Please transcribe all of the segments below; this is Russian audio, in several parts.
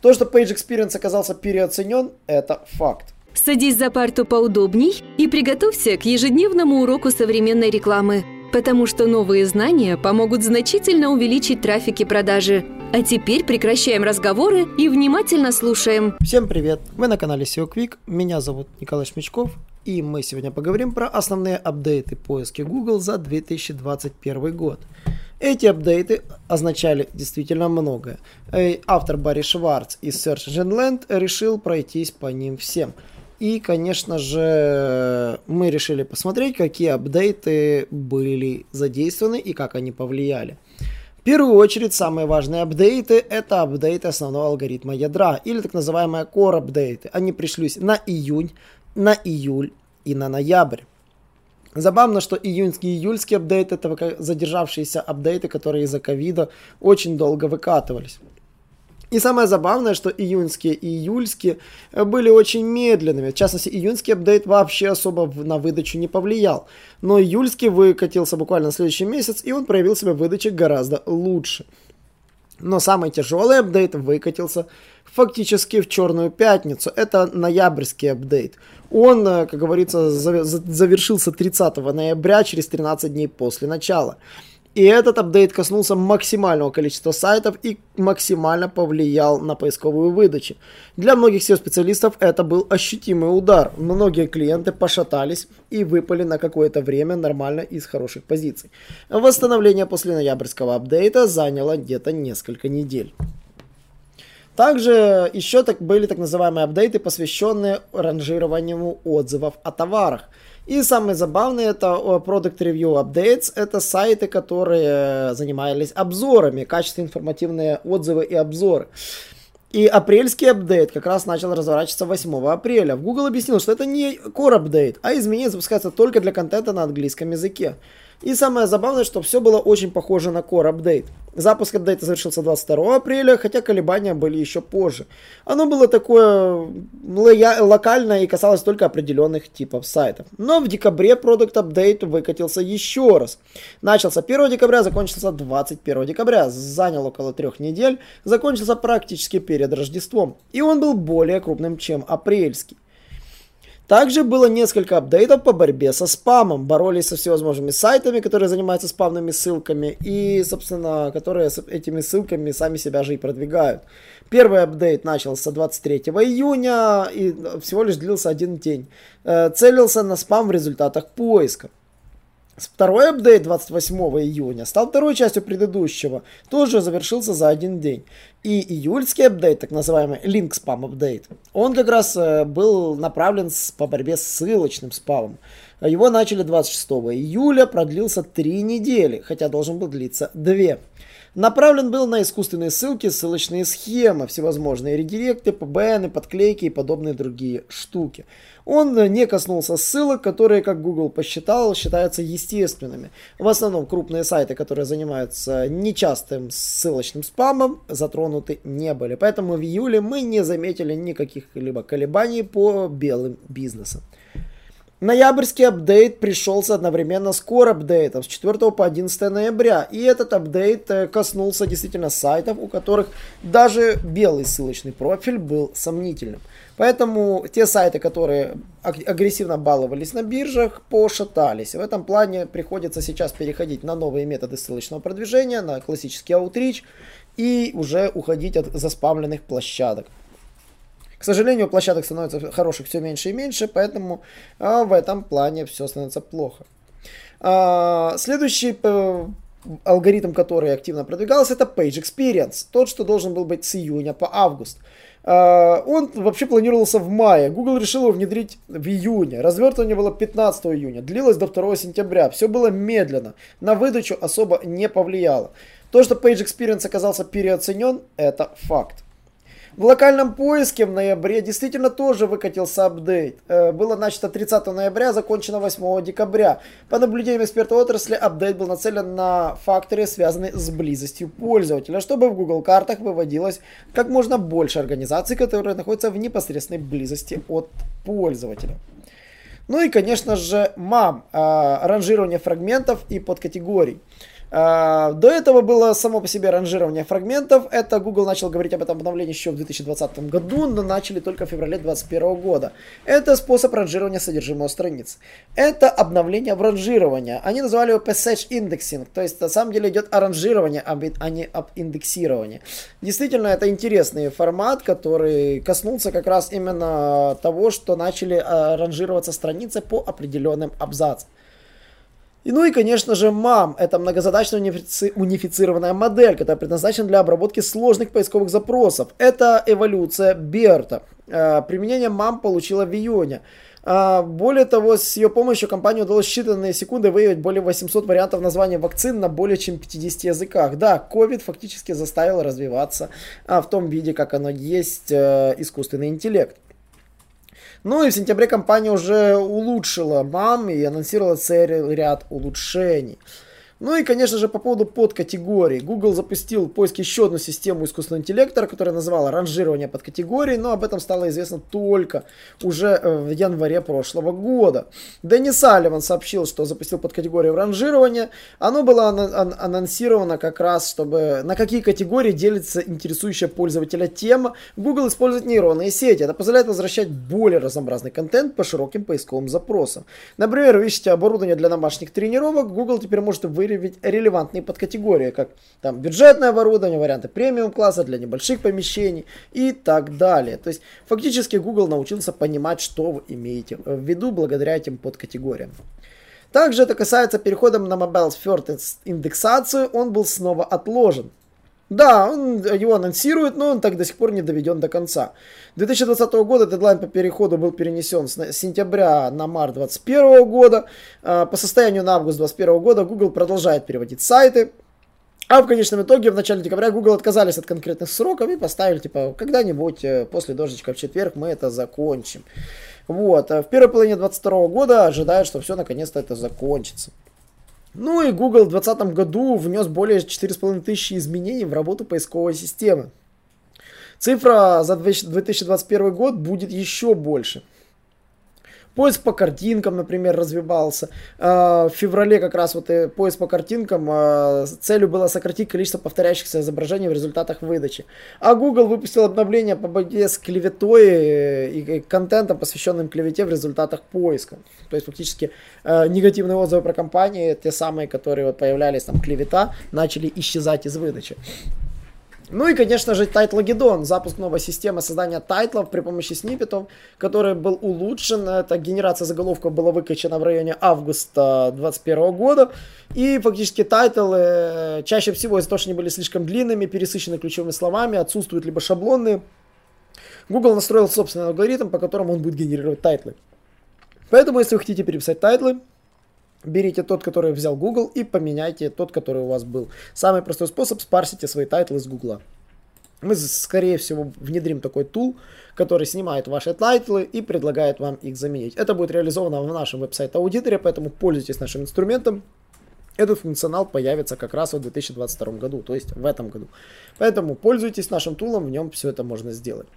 То, что Page Experience оказался переоценен, это факт. Садись за парту поудобней и приготовься к ежедневному уроку современной рекламы, потому что новые знания помогут значительно увеличить трафик и продажи. А теперь прекращаем разговоры и внимательно слушаем. Всем привет! Вы на канале SEO Quick, меня зовут Николай Шмичков, и мы сегодня поговорим про основные апдейты поиски Google за 2021 год. Эти апдейты означали действительно многое. Автор Барри Шварц из Search Engine Land решил пройтись по ним всем. И, конечно же, мы решили посмотреть, какие апдейты были задействованы и как они повлияли. В первую очередь, самые важные апдейты – это апдейты основного алгоритма ядра, или так называемые core апдейты. Они пришлись на июнь, на июль и на ноябрь. Забавно, что июньский и июльский апдейт это задержавшиеся апдейты, которые из-за ковида очень долго выкатывались. И самое забавное, что июньские и июльские были очень медленными. В частности, июньский апдейт вообще особо на выдачу не повлиял. Но июльский выкатился буквально на следующий месяц, и он проявил себя в выдаче гораздо лучше. Но самый тяжелый апдейт выкатился фактически в черную пятницу. Это ноябрьский апдейт. Он, э, как говорится, завершился 30 ноября, через 13 дней после начала. И этот апдейт коснулся максимального количества сайтов и максимально повлиял на поисковую выдачу. Для многих SEO-специалистов это был ощутимый удар. Многие клиенты пошатались и выпали на какое-то время нормально из хороших позиций. Восстановление после ноябрьского апдейта заняло где-то несколько недель. Также еще так, были так называемые апдейты, посвященные ранжированию отзывов о товарах. И самое забавное это Product Review Updates. Это сайты, которые занимались обзорами, качественные информативные отзывы и обзоры. И апрельский апдейт как раз начал разворачиваться 8 апреля. В Google объяснил, что это не core апдейт, а изменения запускаются только для контента на английском языке. И самое забавное, что все было очень похоже на Core Update. Запуск апдейта завершился 22 апреля, хотя колебания были еще позже. Оно было такое локальное и касалось только определенных типов сайтов. Но в декабре Product Update выкатился еще раз. Начался 1 декабря, закончился 21 декабря. Занял около трех недель, закончился практически перед Рождеством. И он был более крупным, чем апрельский. Также было несколько апдейтов по борьбе со спамом. Боролись со всевозможными сайтами, которые занимаются спамными ссылками и, собственно, которые с этими ссылками сами себя же и продвигают. Первый апдейт начался 23 июня и всего лишь длился один день. Э, целился на спам в результатах поиска. Второй апдейт 28 июня стал второй частью предыдущего, тоже завершился за один день. И июльский апдейт, так называемый Link Spam апдейт, он как раз э, был направлен по борьбе с ссылочным спамом. Его начали 26 июля, продлился 3 недели, хотя должен был длиться 2. Направлен был на искусственные ссылки, ссылочные схемы, всевозможные редиректы, PBN, подклейки и подобные другие штуки. Он не коснулся ссылок, которые, как Google посчитал, считаются естественными. В основном крупные сайты, которые занимаются нечастым ссылочным спамом, затронуты не были. Поэтому в июле мы не заметили никаких либо колебаний по белым бизнесам. Ноябрьский апдейт пришелся одновременно с Core апдейтом с 4 по 11 ноября. И этот апдейт э, коснулся действительно сайтов, у которых даже белый ссылочный профиль был сомнительным. Поэтому те сайты, которые агрессивно баловались на биржах, пошатались. В этом плане приходится сейчас переходить на новые методы ссылочного продвижения, на классический аутрич и уже уходить от заспамленных площадок. К сожалению, площадок становится хороших все меньше и меньше, поэтому а, в этом плане все становится плохо. А, следующий э, алгоритм, который активно продвигался, это Page Experience. Тот, что должен был быть с июня по август. Uh, он вообще планировался в мае. Google решил его внедрить в июне. Развертывание было 15 июня. Длилось до 2 сентября. Все было медленно. На выдачу особо не повлияло. То, что Page Experience оказался переоценен, это факт. В локальном поиске в ноябре действительно тоже выкатился апдейт. Э, было начато 30 ноября, закончено 8 декабря. По наблюдениям эксперта отрасли, апдейт был нацелен на факторы, связанные с близостью пользователя, чтобы в Google картах выводилось как можно больше организаций, которые находятся в непосредственной близости от пользователя. Ну и, конечно же, мам, э, ранжирование фрагментов и подкатегорий. А, до этого было само по себе ранжирование фрагментов. Это Google начал говорить об этом обновлении еще в 2020 году, но начали только в феврале 2021 года. Это способ ранжирования содержимого страниц. Это обновление в ранжирование. Они называли его passage indexing, то есть на самом деле идет о ранжировании, а не об индексировании. Действительно, это интересный формат, который коснулся как раз именно того, что начали а, ранжироваться страницы по определенным абзацам. И, ну и, конечно же, MAM – это многозадачная унифици- унифицированная модель, которая предназначена для обработки сложных поисковых запросов. Это эволюция Берта. Э, применение MAM получила в июне. Э, более того, с ее помощью компании удалось в считанные секунды выявить более 800 вариантов названия вакцин на более чем 50 языках. Да, COVID фактически заставил развиваться а, в том виде, как оно есть, э, искусственный интеллект. Ну и в сентябре компания уже улучшила МАМ и анонсировала целый ряд улучшений. Ну и, конечно же, по поводу подкатегорий. Google запустил в поиске еще одну систему искусственного интеллекта, которая называла ранжирование подкатегорий, но об этом стало известно только уже э, в январе прошлого года. Дэнни Салливан сообщил, что запустил подкатегорию ранжирования. Оно было ан- анонсировано как раз, чтобы на какие категории делится интересующая пользователя тема. Google использует нейронные сети. Это позволяет возвращать более разнообразный контент по широким поисковым запросам. Например, вы ищете оборудование для домашних тренировок, Google теперь может выявить релевантные подкатегории, как там бюджетное оборудование, варианты премиум класса для небольших помещений и так далее. То есть фактически Google научился понимать, что вы имеете в виду благодаря этим подкатегориям. Также это касается перехода на Mobile First индексацию, он был снова отложен. Да, он его анонсирует, но он так до сих пор не доведен до конца. 2020 года дедлайн по переходу был перенесен с сентября на март 2021 года. А, по состоянию на август 2021 года Google продолжает переводить сайты. А в конечном итоге в начале декабря Google отказались от конкретных сроков и поставили, типа, когда-нибудь э, после дождичка в четверг мы это закончим. Вот. А в первой половине 2022 года ожидают, что все наконец-то это закончится. Ну и Google в 2020 году внес более 4,5 тысячи изменений в работу поисковой системы. Цифра за 2021 год будет еще больше. Поиск по картинкам, например, развивался. А, в феврале как раз вот поиск по картинкам а, целью было сократить количество повторяющихся изображений в результатах выдачи. А Google выпустил обновление по борьбе с клеветой э, и контентом, посвященным клевете в результатах поиска. То есть фактически э, негативные отзывы про компании, те самые, которые вот появлялись там клевета, начали исчезать из выдачи. Ну и, конечно же, Тайтлогедон, запуск новой системы создания тайтлов при помощи сниппетов, который был улучшен. Эта генерация заголовков была выкачана в районе августа 2021 года. И фактически title'ы э, чаще всего из-за того, что они были слишком длинными, пересыщены ключевыми словами, отсутствуют либо шаблонные. Google настроил собственный алгоритм, по которому он будет генерировать title'ы. Поэтому, если вы хотите переписать title'ы, Берите тот, который взял Google и поменяйте тот, который у вас был. Самый простой способ, спарсите свои title'ы с Google. Мы, скорее всего, внедрим такой tool, который снимает ваши title'ы и предлагает вам их заменить. Это будет реализовано в нашем website auditor'е, поэтому пользуйтесь нашим инструментом. Этот функционал появится как раз в 2022 году, то есть в этом году. Поэтому пользуйтесь нашим tool'ом, в нем все это можно сделать.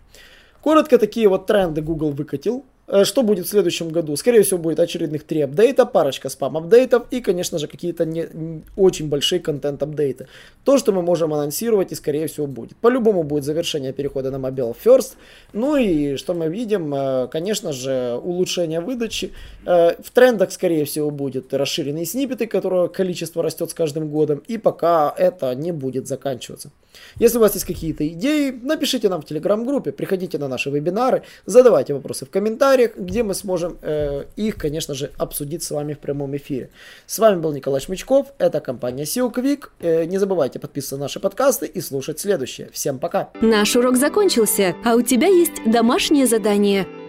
Коротко такие вот тренды Google выкатил. Э, что будет в следующем году? Скорее всего, будет очередных три апдейта, парочка спам-апдейтов и, конечно же, какие-то не, очень большие контент-апдейты. То, что мы можем анонсировать и, скорее всего, будет. По-любому будет завершение перехода на Mobile First. Ну и что мы видим? Э, конечно же, улучшение выдачи. Э, в трендах, скорее всего, будет расширенные сниппеты, которого количество растет с каждым годом. И пока это не будет заканчиваться. Если у вас есть какие-то идеи, напишите нам в телеграм-группе, приходите на наши вебинары, задавайте вопросы в комментариях, где мы сможем э, их, конечно же, обсудить с вами в прямом эфире. С вами был Николай Шмычков, это компания SEO. Э, не забывайте подписываться на наши подкасты и слушать следующее. Всем пока! Наш урок закончился, а у тебя есть домашнее задание –